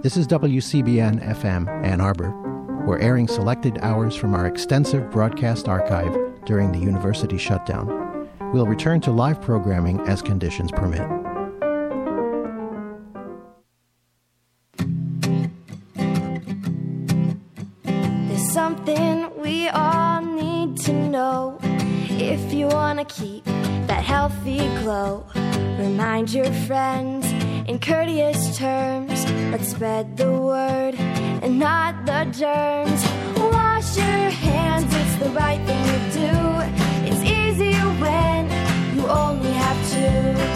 This is WCBN FM Ann Arbor. We're airing selected hours from our extensive broadcast archive during the university shutdown. We'll return to live programming as conditions permit. There's something we all need to know if you want to keep that healthy glow. Remind your friends in courteous terms. Let's spread the word and not the germs. Wash your hands, it's the right thing to do. It's easier when you only have to.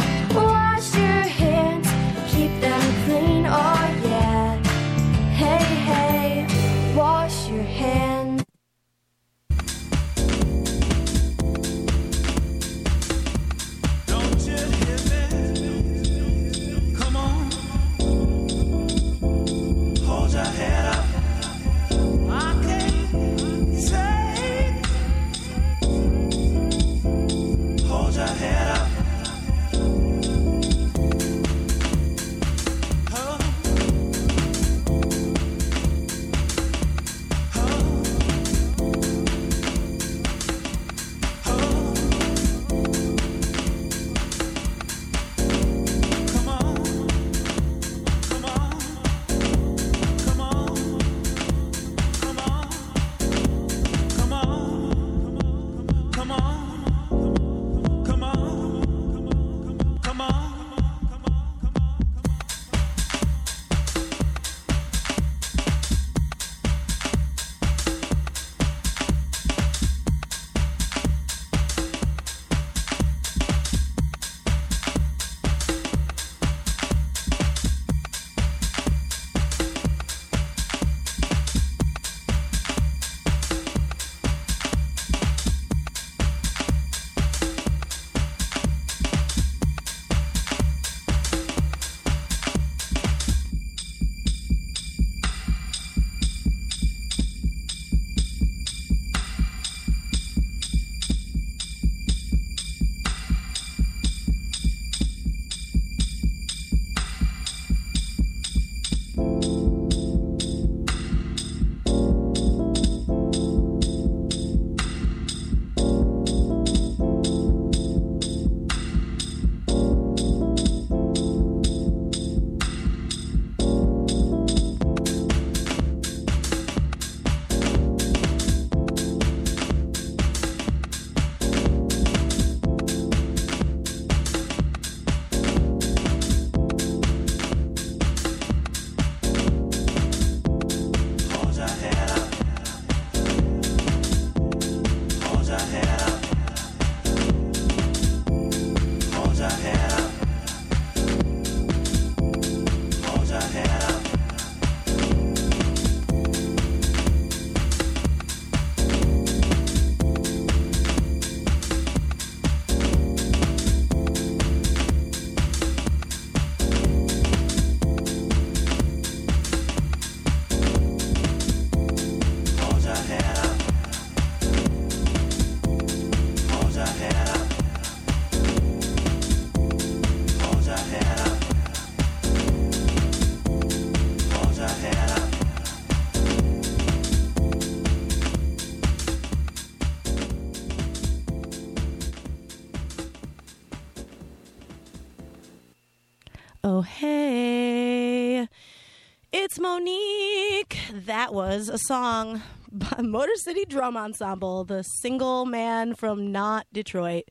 Was a song by Motor City Drum Ensemble, the single man from not Detroit.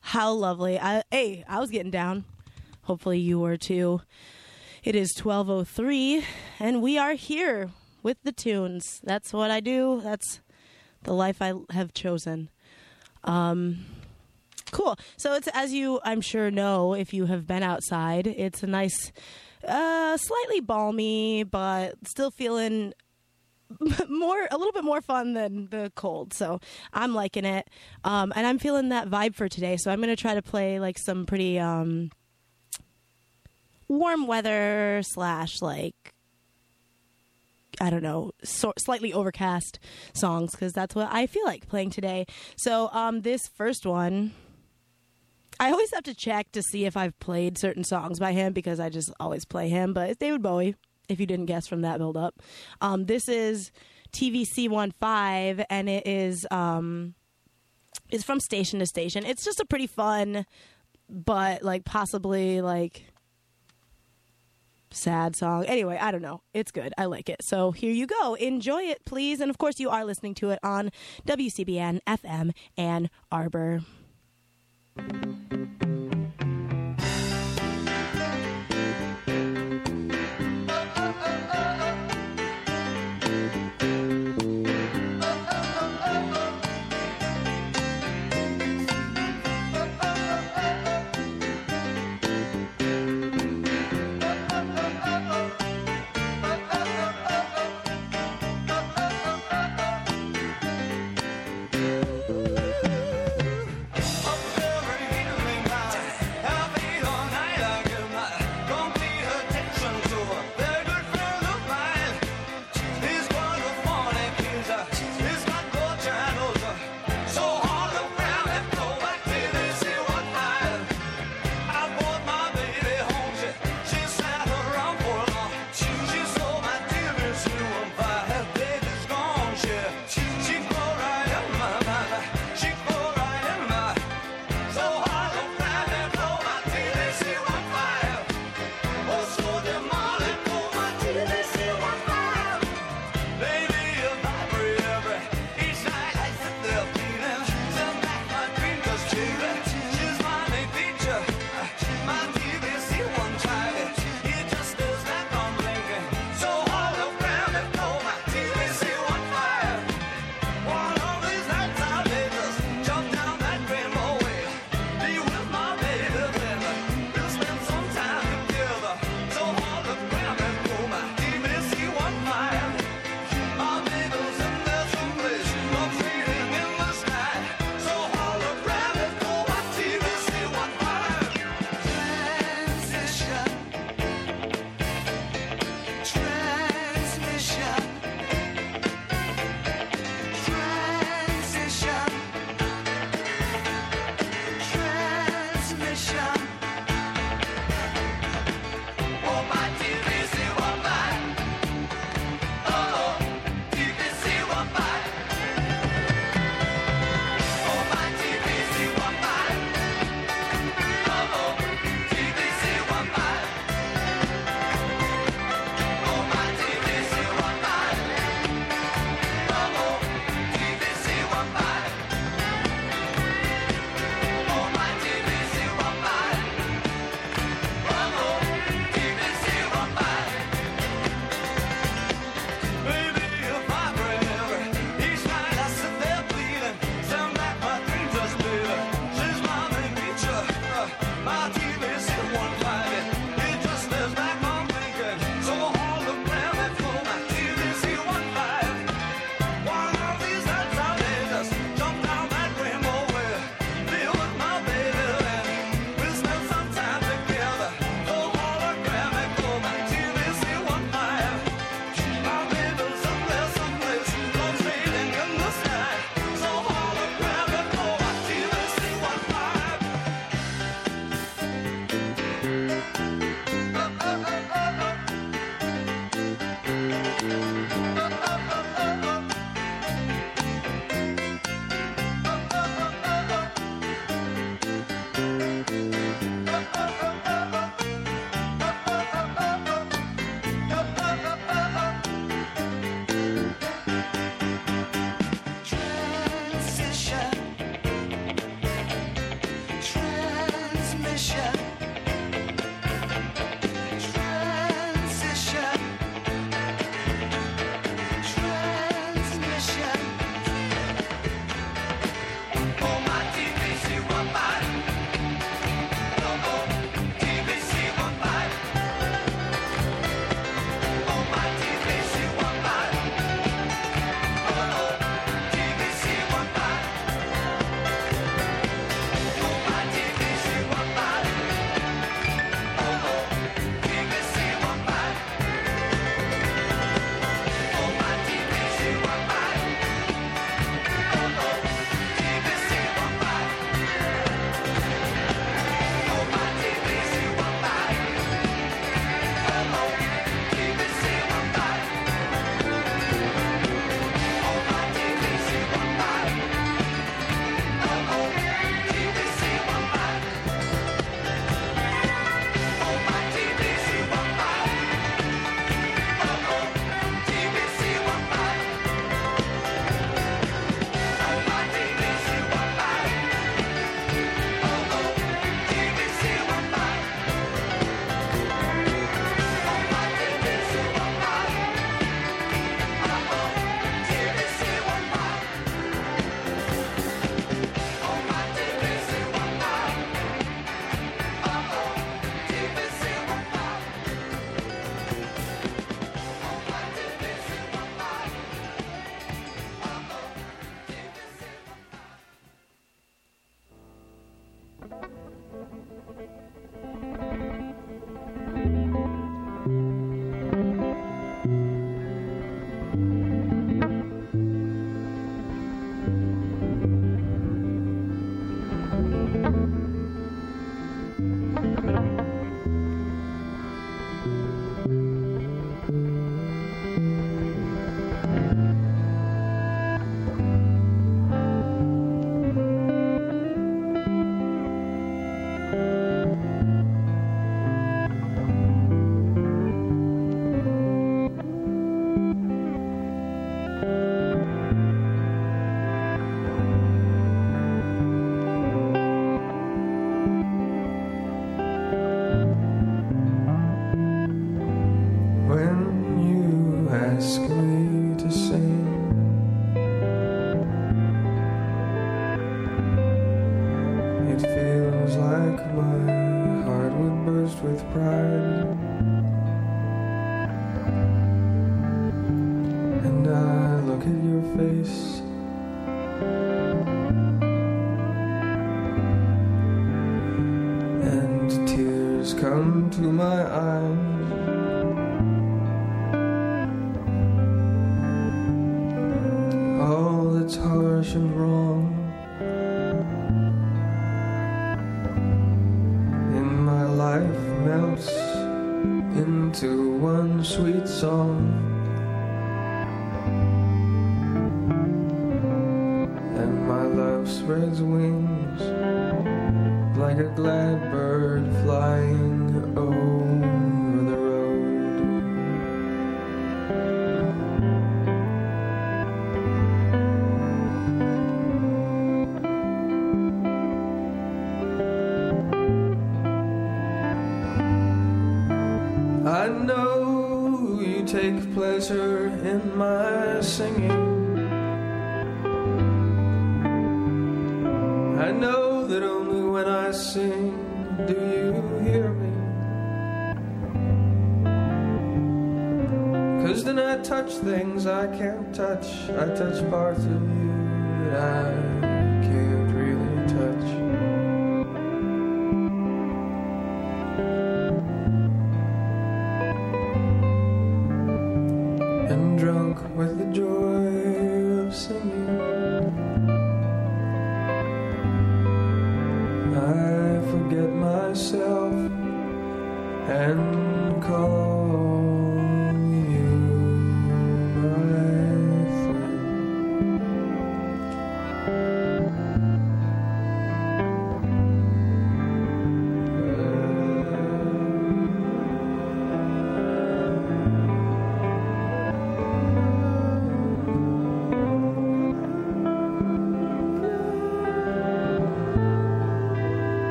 How lovely. I, hey, I was getting down. Hopefully you were too. It is 12:03 and we are here with the tunes. That's what I do. That's the life I have chosen. Um Cool. So it's as you I'm sure know if you have been outside, it's a nice uh slightly balmy but still feeling more a little bit more fun than the cold. So I'm liking it. Um and I'm feeling that vibe for today. So I'm going to try to play like some pretty um warm weather slash like I don't know, so, slightly overcast songs because that's what I feel like playing today. So, um, this first one, I always have to check to see if I've played certain songs by him because I just always play him. But it's David Bowie, if you didn't guess from that build up. Um, this is TVC15, and it is um, is from station to station. It's just a pretty fun, but like possibly like sad song. Anyway, I don't know. It's good. I like it. So here you go. Enjoy it, please. And of course, you are listening to it on WCBN FM Ann Arbor.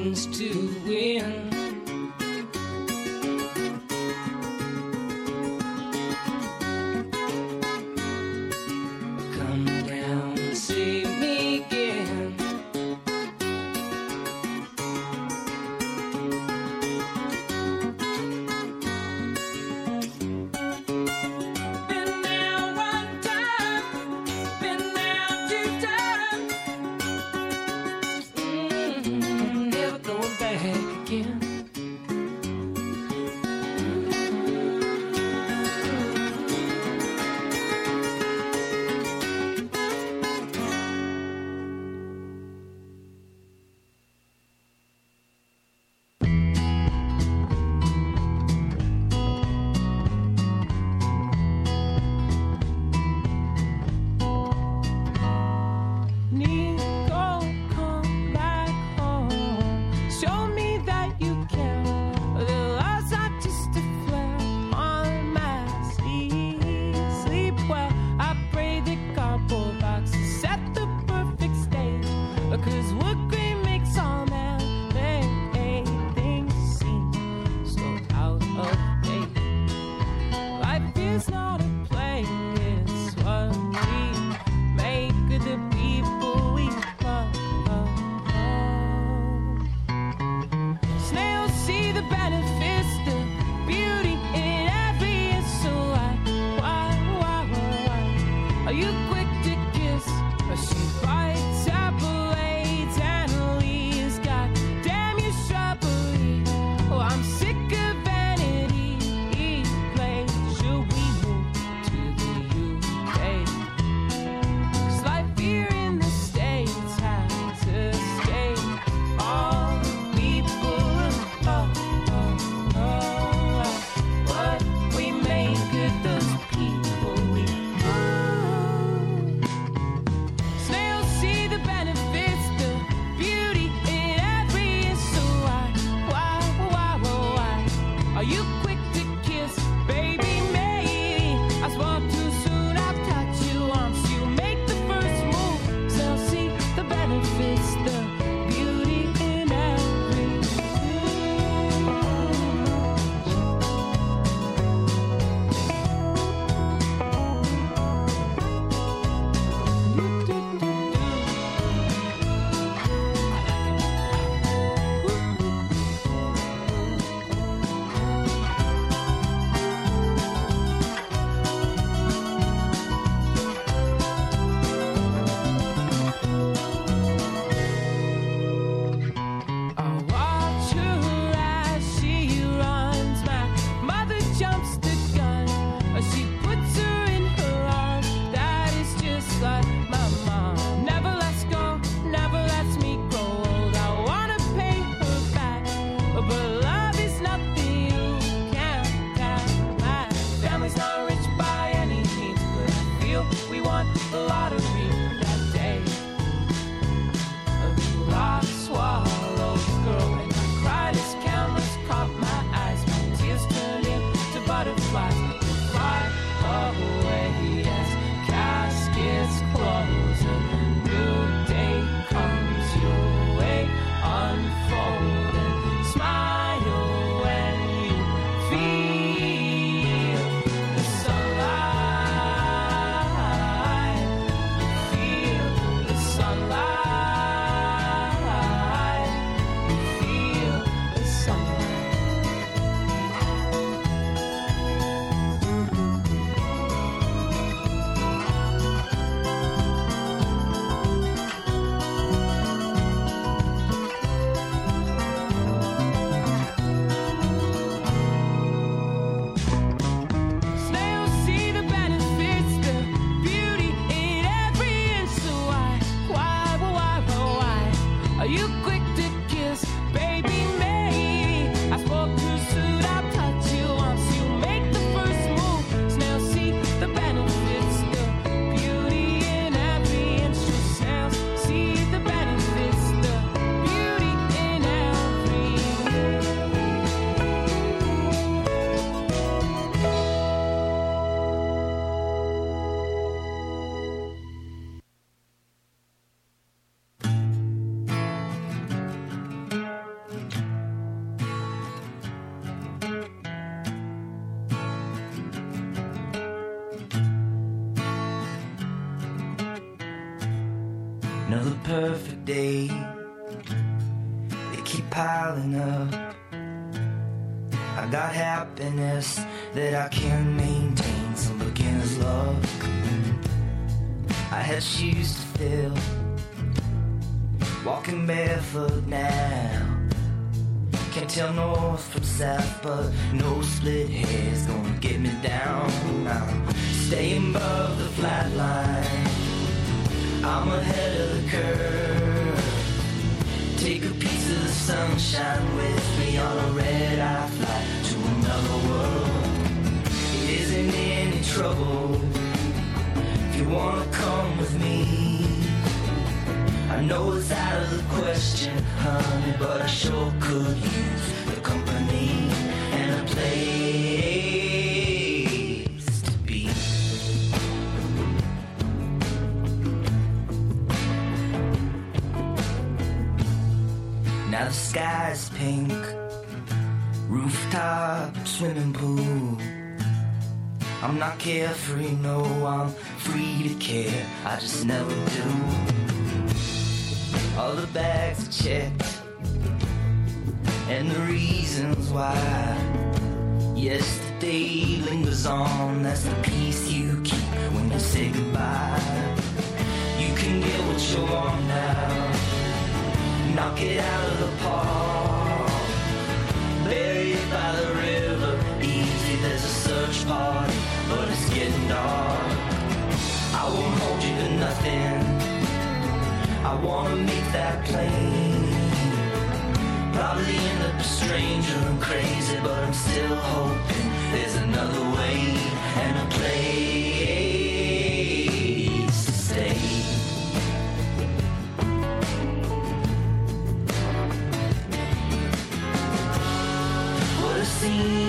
Means to win. with me on a red-eye flight to another world. It isn't any trouble if you wanna come with me. I know it's out of the question, honey, but I sure could use the company and a place. sky's pink, rooftop swimming pool. I'm not carefree, no, I'm free to care, I just never do. All the bags are checked, and the reasons why. Yesterday lingers on, that's the peace you keep when you say goodbye. You can get what you want now knock it out of the park. Bury it by the river, easy, there's a search party, but it's getting dark. I won't hold you to nothing. I wanna make that plain. Probably end up a stranger and crazy, but I'm still hoping there's another way see.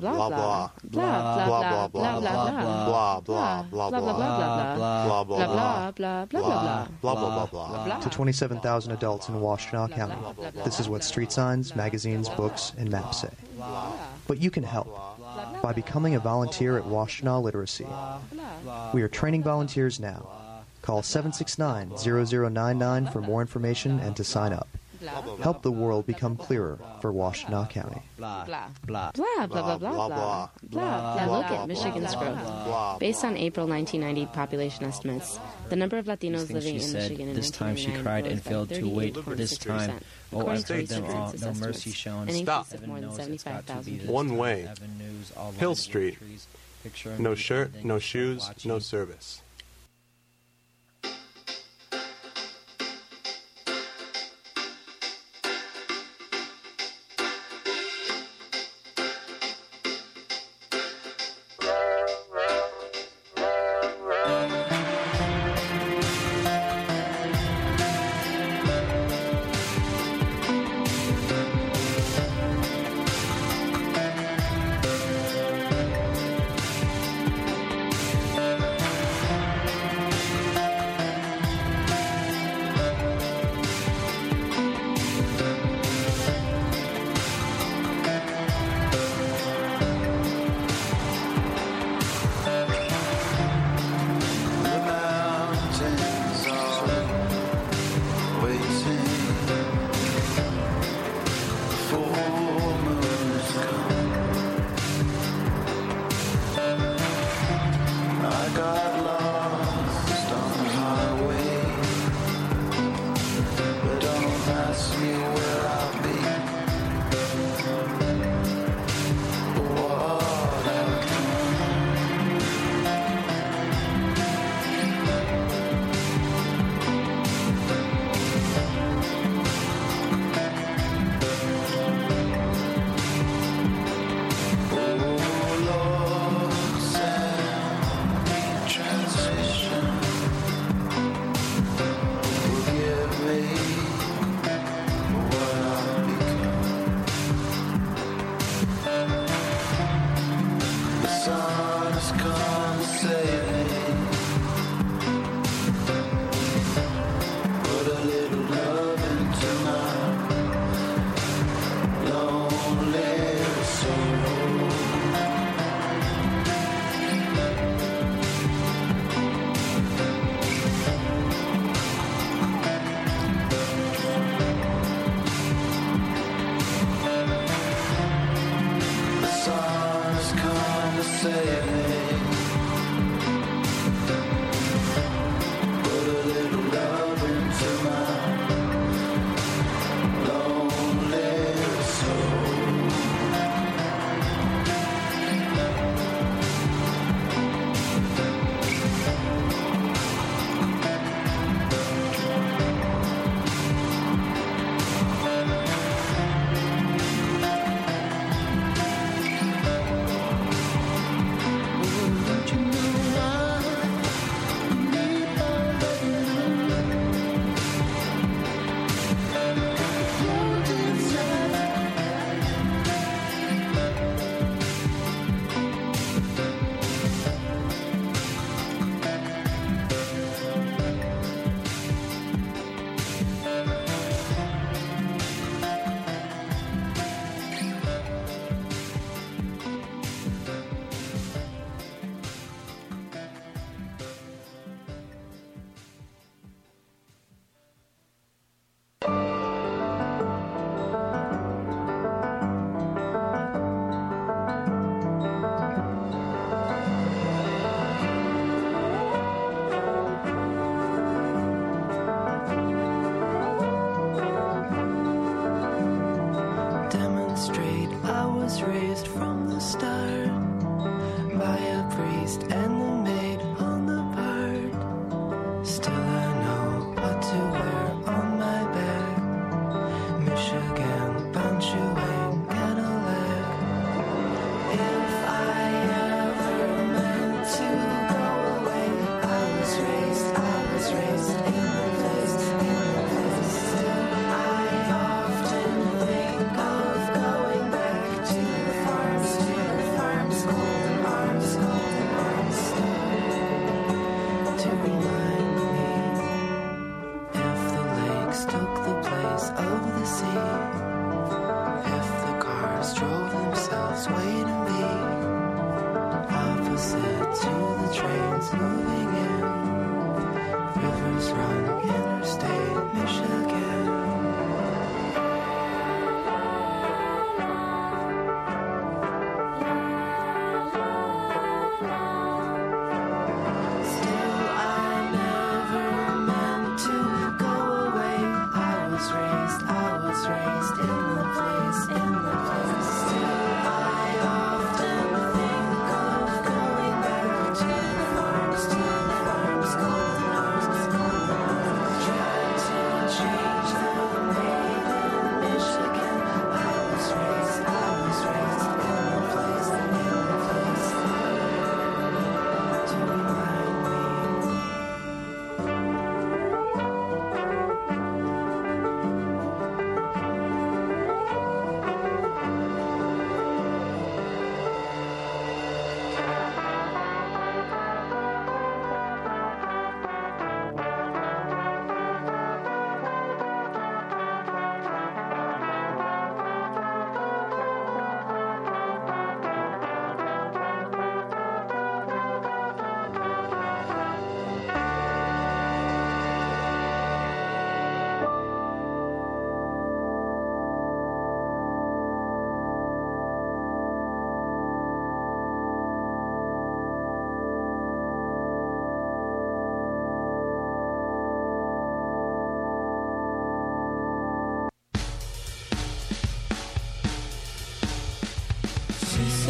Blah blah blah. blah. Blah blah blah blah blah blah blah. blah blah blah. Blah blah blah blah blah blah blah. blah blah. Blah blah blah blah blah To 27,000 adults in Washtenaw County, this is what street signs, magazines, books, and maps say. But you can help by becoming a volunteer at Washtenaw Literacy. We are training volunteers now. Call 769 0099 for more information and to sign up. Help the world become clearer for Washtenaw County. blah blah blah blah blah blah blah blah. Now look at Michigan's growth. Based on April 1990 population estimates, the number of Latinos Things living she in said, Michigan in this time she cried and failed to wait for this time. Oh, according I've heard them all. No mercy shown. Stop. increase of more than 75,000 One way. Evan News, all Hill Street. No shirt, no shoes, no service.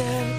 She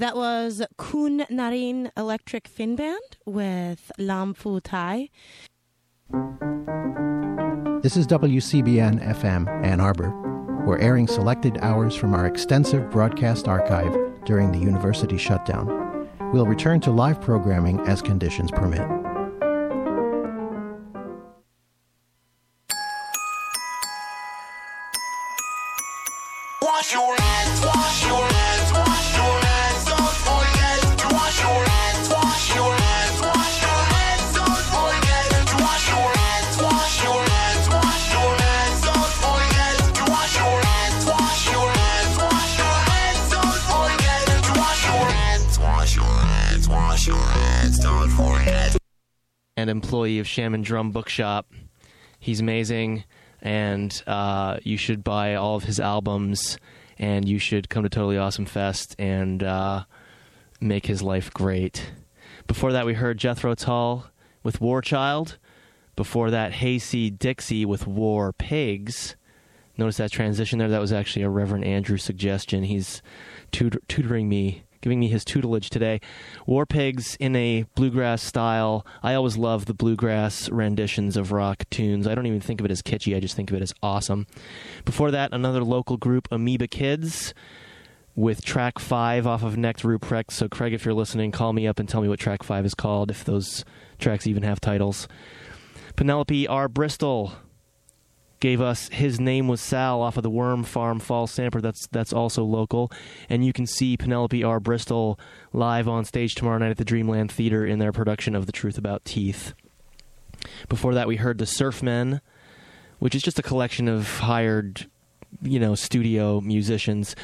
That was Khun Narin Electric Phin Band with Lam Phu Thai. This is WCBN FM Ann Arbor. We're airing selected hours from our extensive broadcast archive during the university shutdown. We'll return to live programming as conditions permit. Wash your and employee of Shaman Drum Bookshop. He's amazing, and uh, you should buy all of his albums, and you should come to Totally Awesome Fest and uh, make his life great. Before that, we heard Jethro Tull with War Child. Before that, Hayseed Dixie with War Pigs. Notice that transition there? That was actually a Reverend Andrew suggestion. He's tut- tutoring me, giving me his tutelage today. War Pigs in a bluegrass style. I always love the bluegrass renditions of rock tunes. I don't even think of it as kitschy, I just think of it as awesome. Before that, another local group, Amoeba Kids. With track five off of Next Ruprecht. So, Craig, if you're listening, call me up and tell me what track five is called, if those tracks even have titles. Penelope R. Bristol gave us his name was Sal off of the Worm Farm Fall Sampler. That's that's also local, and you can see Penelope R. Bristol live on stage tomorrow night at the Dreamland Theater in their production of The Truth About Teeth. Before that, we heard the Surfmen, which is just a collection of hired, you know, studio musicians.